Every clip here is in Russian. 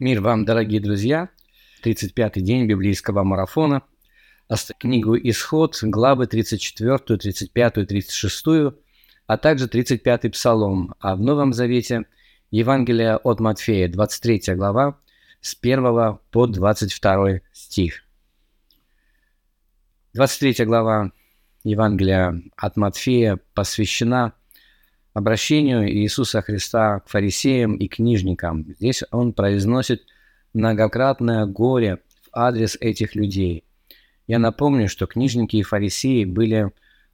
Мир вам, дорогие друзья! 35-й день библейского марафона. Книгу «Исход», главы 34, 35, 36, а также 35-й псалом. А в Новом Завете Евангелие от Матфея, 23 глава, с 1 по 22 стих. 23 глава Евангелия от Матфея посвящена обращению Иисуса Христа к фарисеям и книжникам. Здесь он произносит многократное горе в адрес этих людей. Я напомню, что книжники и фарисеи были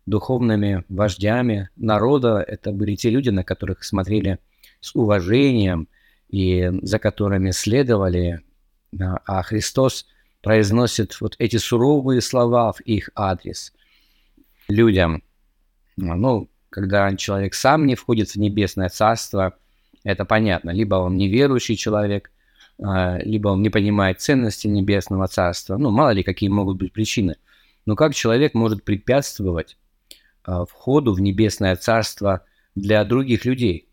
духовными вождями народа. Это были те люди, на которых смотрели с уважением и за которыми следовали. А Христос произносит вот эти суровые слова в их адрес людям. Ну, когда человек сам не входит в небесное царство, это понятно. Либо он неверующий человек, а, либо он не понимает ценности небесного царства. Ну, мало ли, какие могут быть причины. Но как человек может препятствовать а, входу в небесное царство для других людей?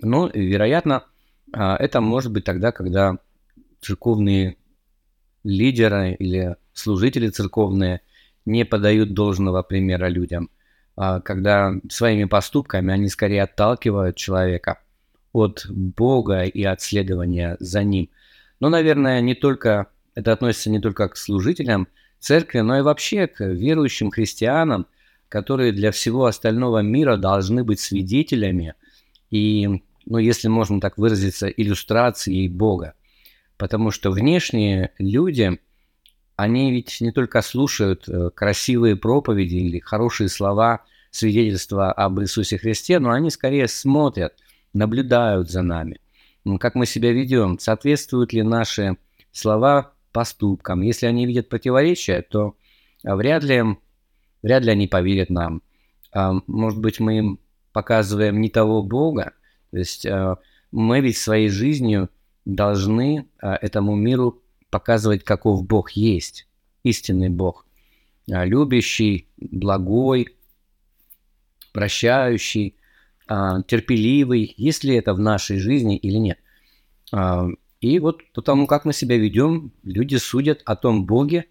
Ну, вероятно, а, это может быть тогда, когда церковные лидеры или служители церковные не подают должного примера людям – когда своими поступками они скорее отталкивают человека от Бога и от следования за ним. Но, наверное, не только это относится не только к служителям церкви, но и вообще к верующим христианам, которые для всего остального мира должны быть свидетелями и, ну, если можно так выразиться, иллюстрацией Бога. Потому что внешние люди – они ведь не только слушают э, красивые проповеди или хорошие слова, свидетельства об Иисусе Христе, но они скорее смотрят, наблюдают за нами. Как мы себя ведем, соответствуют ли наши слова поступкам. Если они видят противоречия, то вряд ли, вряд ли они поверят нам. А, может быть, мы им показываем не того Бога. То есть а, мы ведь своей жизнью должны этому миру показывать, каков Бог есть, истинный Бог, а, любящий, благой, прощающий, а, терпеливый, есть ли это в нашей жизни или нет. А, и вот потому, как мы себя ведем, люди судят о том Боге,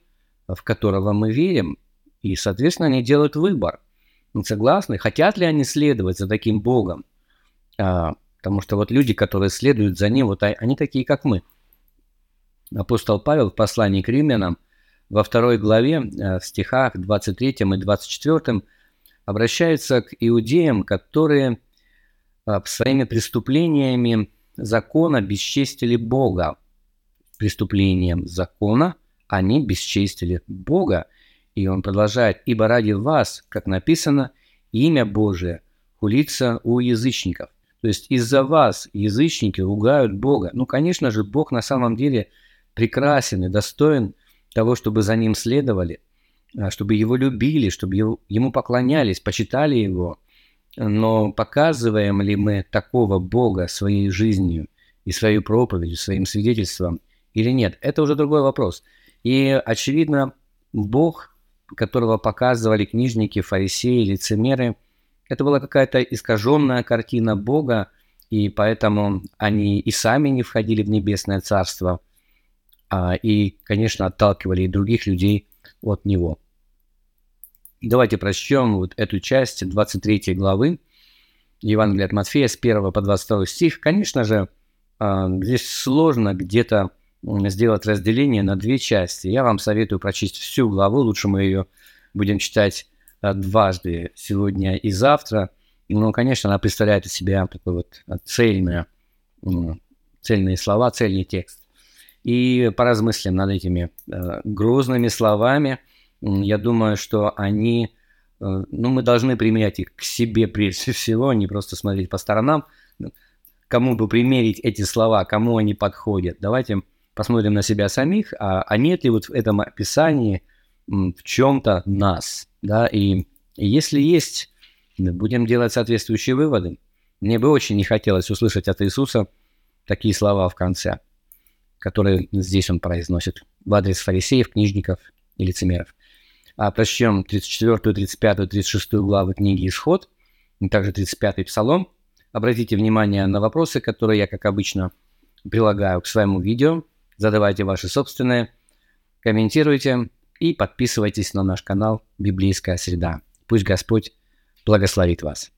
в которого мы верим, и, соответственно, они делают выбор. Согласны? Хотят ли они следовать за таким Богом? Потому что вот люди, которые следуют за Ним, вот они такие, как мы – апостол Павел в послании к римлянам во второй главе, э, в стихах 23 и 24 обращается к иудеям, которые э, своими преступлениями закона бесчестили Бога. Преступлением закона они бесчестили Бога. И он продолжает, «Ибо ради вас, как написано, имя Божие хулится у язычников». То есть из-за вас язычники ругают Бога. Ну, конечно же, Бог на самом деле – прекрасен и достоин того, чтобы за ним следовали, а, чтобы его любили, чтобы ему поклонялись, почитали его. Но показываем ли мы такого Бога своей жизнью и своей проповедью, своим свидетельством или нет, это уже другой вопрос. И, очевидно, Бог, которого показывали книжники, фарисеи, лицемеры, это была какая-то искаженная картина Бога, и поэтому они и сами не входили в небесное царство – и, конечно, отталкивали и других людей от него. Давайте прочтем вот эту часть 23 главы Евангелия от Матфея с 1 по 22 стих. Конечно же, а, здесь сложно где-то сделать разделение на две части. Я вам советую прочесть всю главу, лучше мы ее будем читать а, дважды, сегодня и завтра. Но, конечно, она представляет из себя такой вот цельное, цельные слова, цельный текст и поразмыслим над этими э, грозными словами. Я думаю, что они, э, ну, мы должны применять их к себе прежде всего, а не просто смотреть по сторонам. Кому бы примерить эти слова, кому они подходят. Давайте посмотрим на себя самих, а, а нет ли вот в этом описании в чем-то нас, да, и, и если есть, будем делать соответствующие выводы. Мне бы очень не хотелось услышать от Иисуса такие слова в конце – которые здесь он произносит в адрес фарисеев, книжников и лицемеров. А прочтем 34, 35, 36 главы книги «Исход», и также 35 псалом. Обратите внимание на вопросы, которые я, как обычно, прилагаю к своему видео. Задавайте ваши собственные, комментируйте и подписывайтесь на наш канал «Библейская среда». Пусть Господь благословит вас.